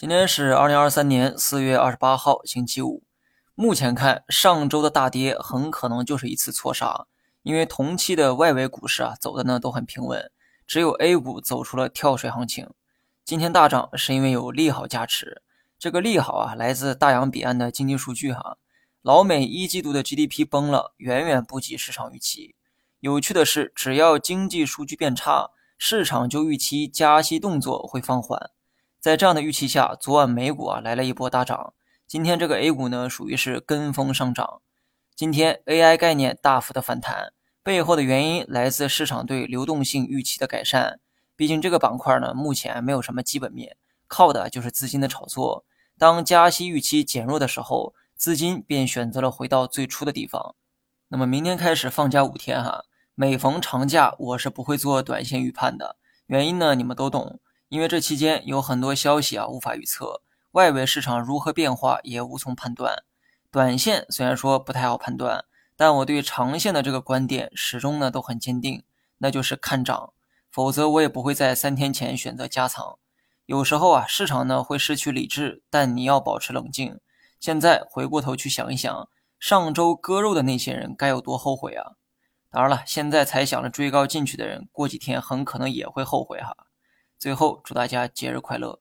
今天是二零二三年四月二十八号，星期五。目前看，上周的大跌很可能就是一次错杀，因为同期的外围股市啊走的呢都很平稳，只有 A 股走出了跳水行情。今天大涨是因为有利好加持，这个利好啊来自大洋彼岸的经济数据哈。老美一季度的 GDP 崩了，远远不及市场预期。有趣的是，只要经济数据变差，市场就预期加息动作会放缓。在这样的预期下，昨晚美股啊来了一波大涨。今天这个 A 股呢，属于是跟风上涨。今天 AI 概念大幅的反弹，背后的原因来自市场对流动性预期的改善。毕竟这个板块呢，目前没有什么基本面，靠的就是资金的炒作。当加息预期减弱的时候，资金便选择了回到最初的地方。那么明天开始放假五天哈，每逢长假我是不会做短线预判的。原因呢，你们都懂。因为这期间有很多消息啊，无法预测，外围市场如何变化也无从判断。短线虽然说不太好判断，但我对长线的这个观点始终呢都很坚定，那就是看涨。否则我也不会在三天前选择加仓。有时候啊，市场呢会失去理智，但你要保持冷静。现在回过头去想一想，上周割肉的那些人该有多后悔啊！当然了，现在才想着追高进去的人，过几天很可能也会后悔哈。最后，祝大家节日快乐！